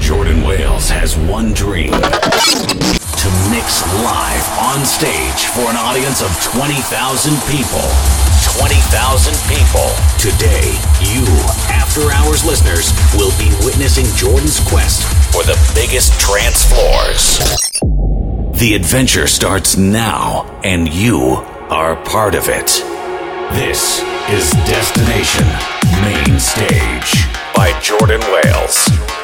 Jordan Wales has one dream to mix live on stage for an audience of 20,000 people. 20,000 people. Today, you, After Hours listeners, will be witnessing Jordan's quest for the biggest trance floors. The adventure starts now, and you are part of it. This is Destination Main Stage by Jordan Wales.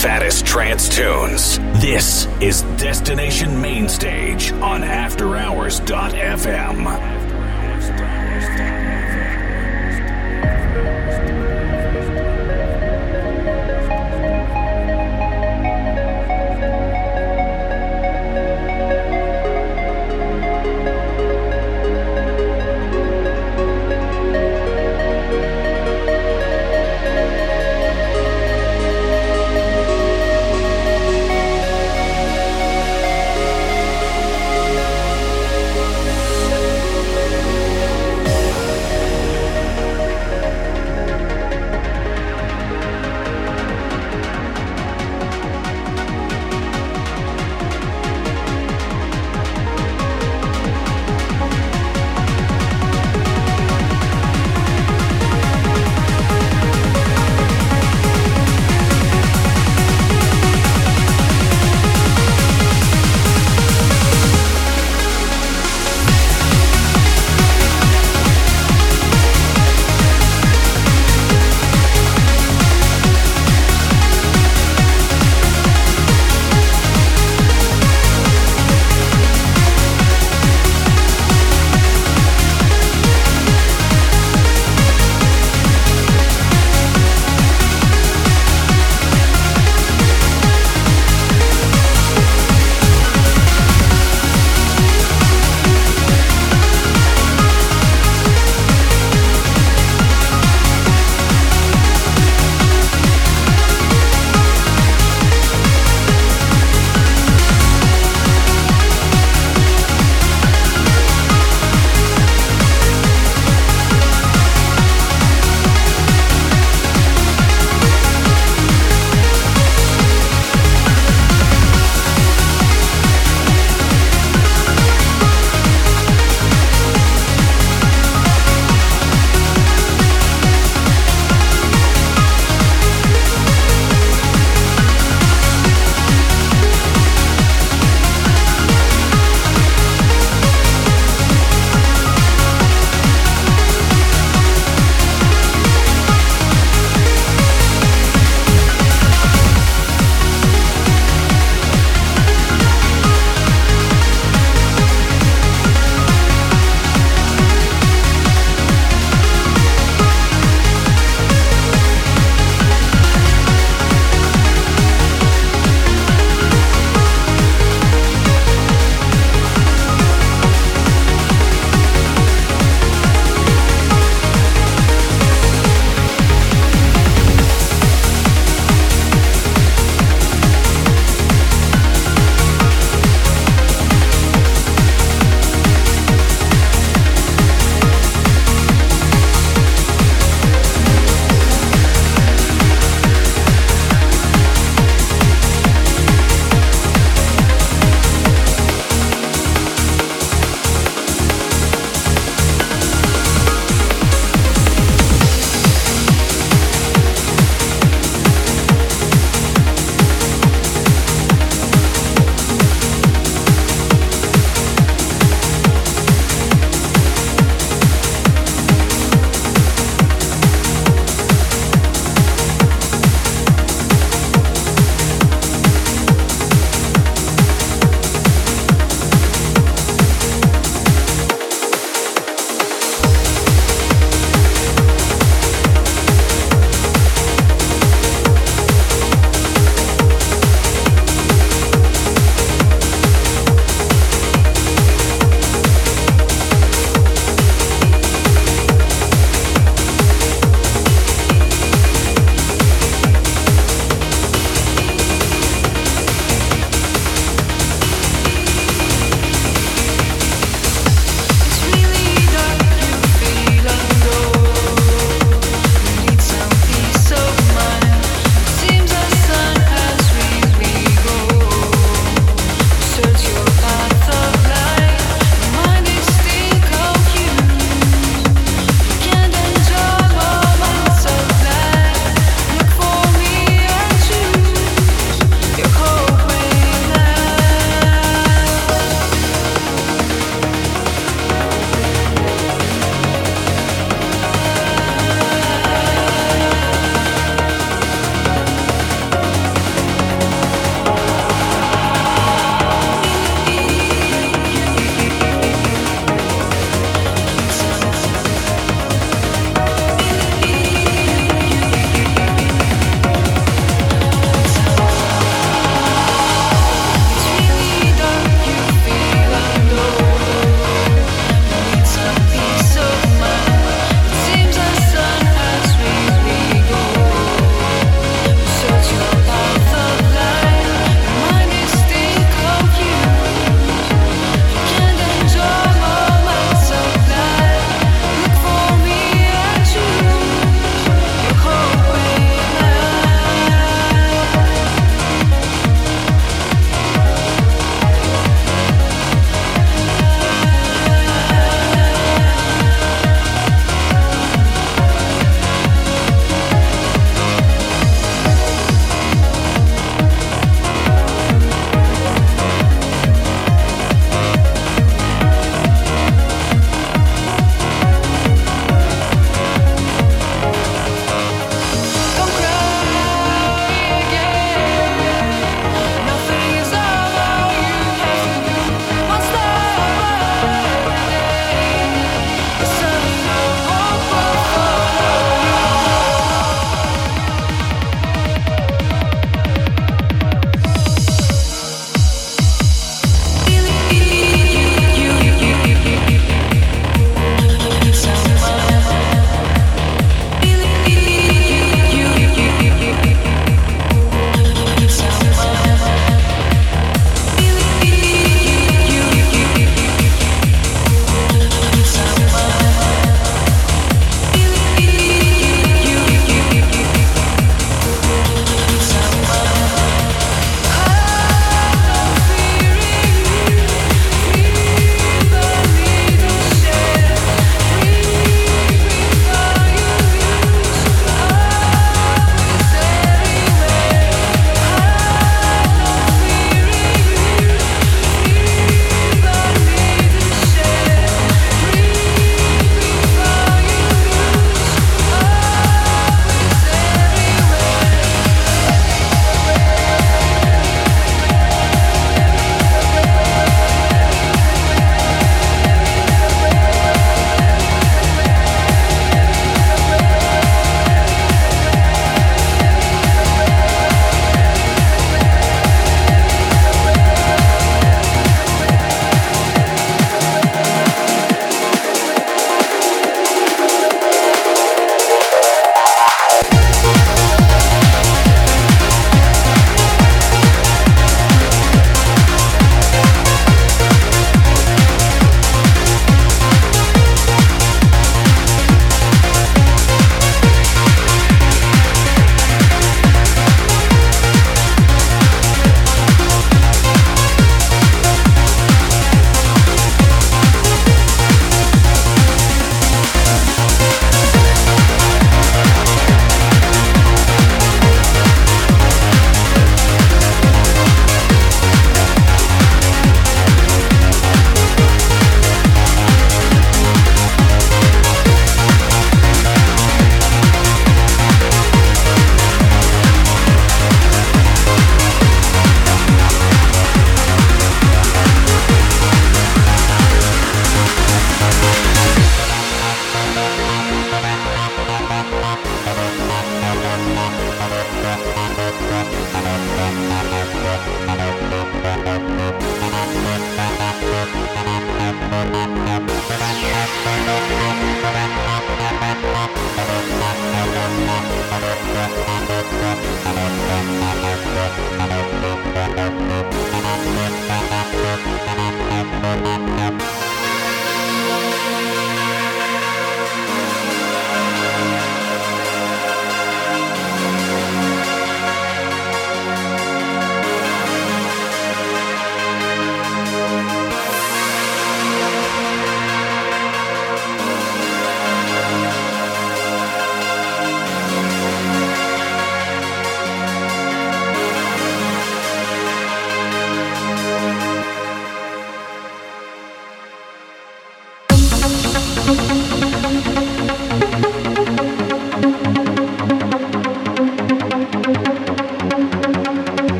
Fattest trance tunes. This is Destination Mainstage on AfterHours.fm.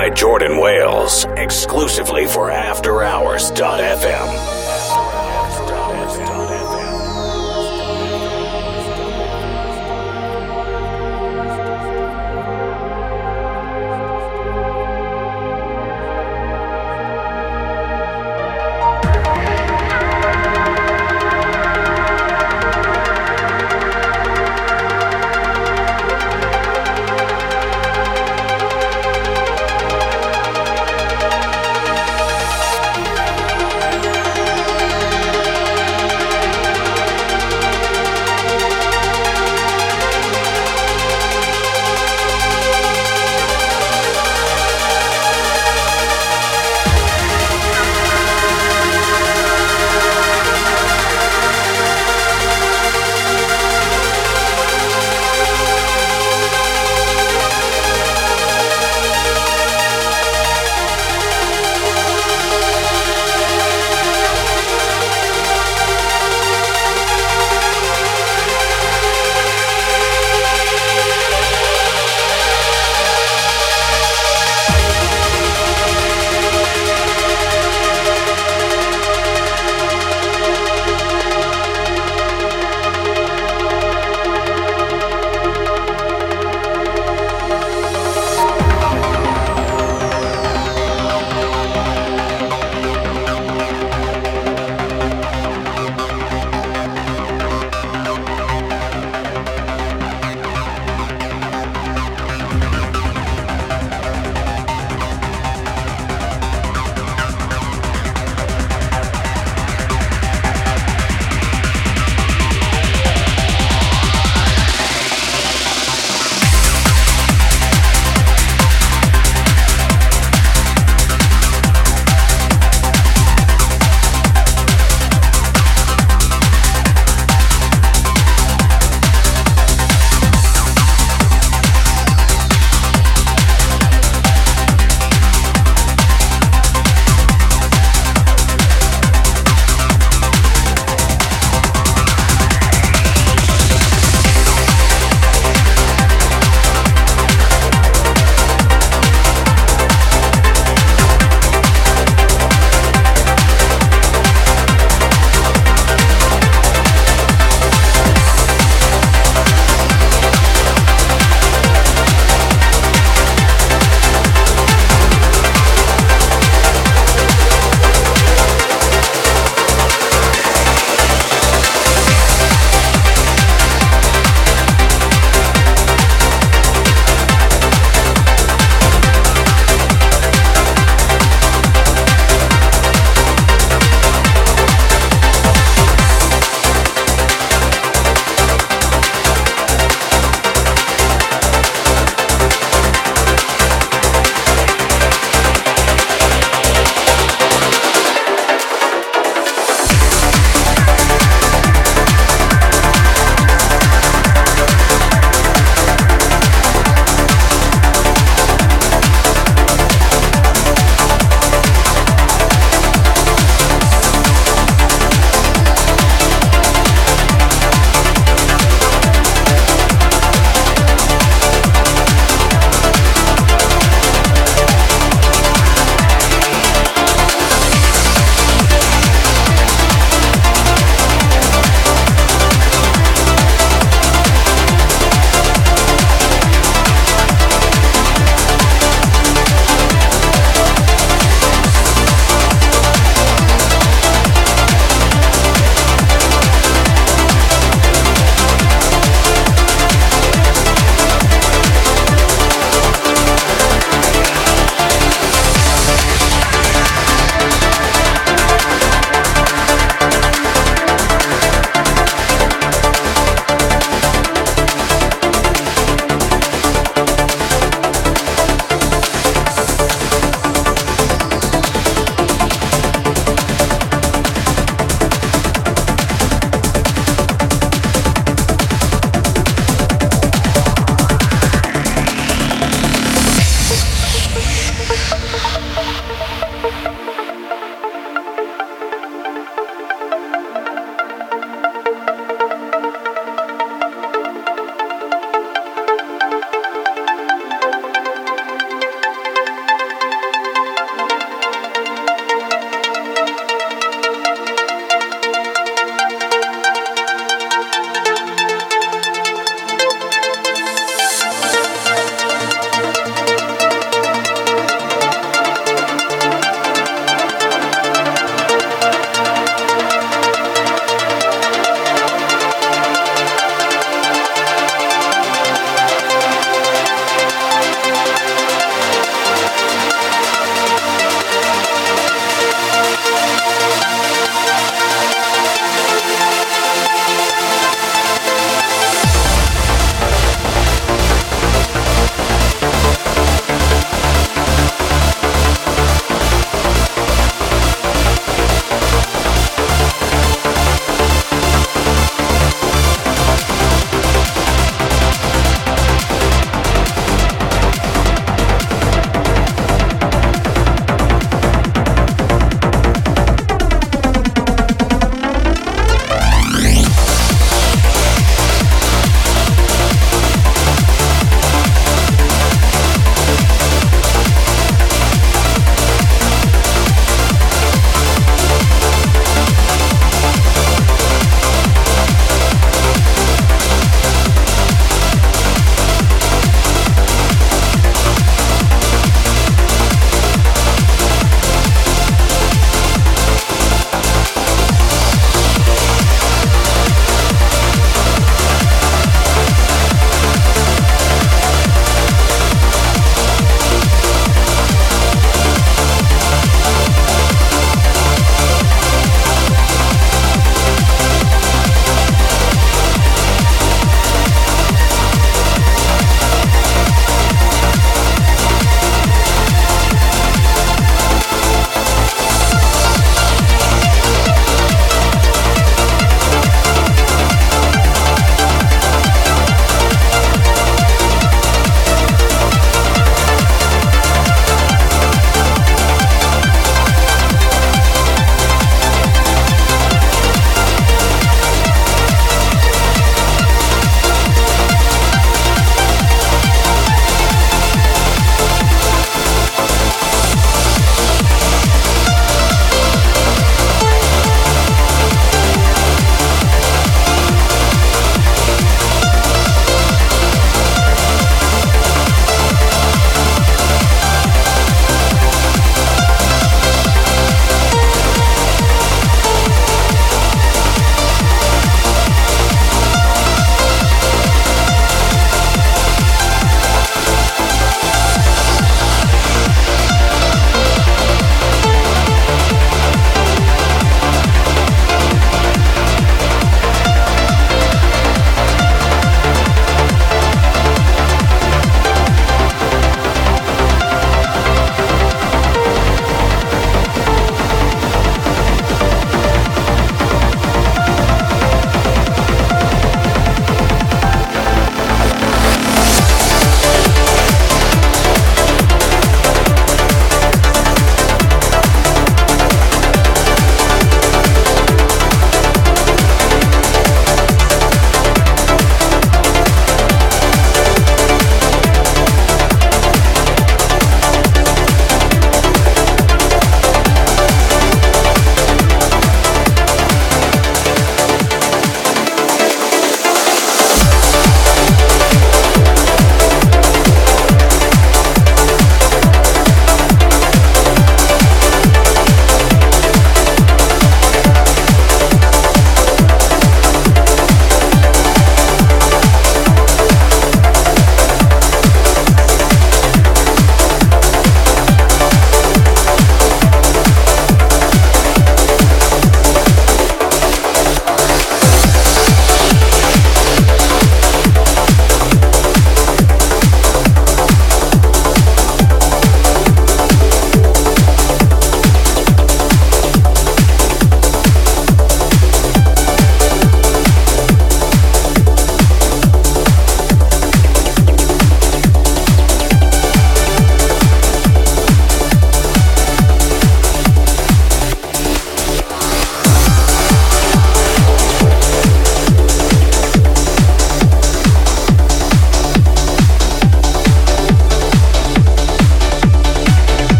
by Jordan Wales, exclusively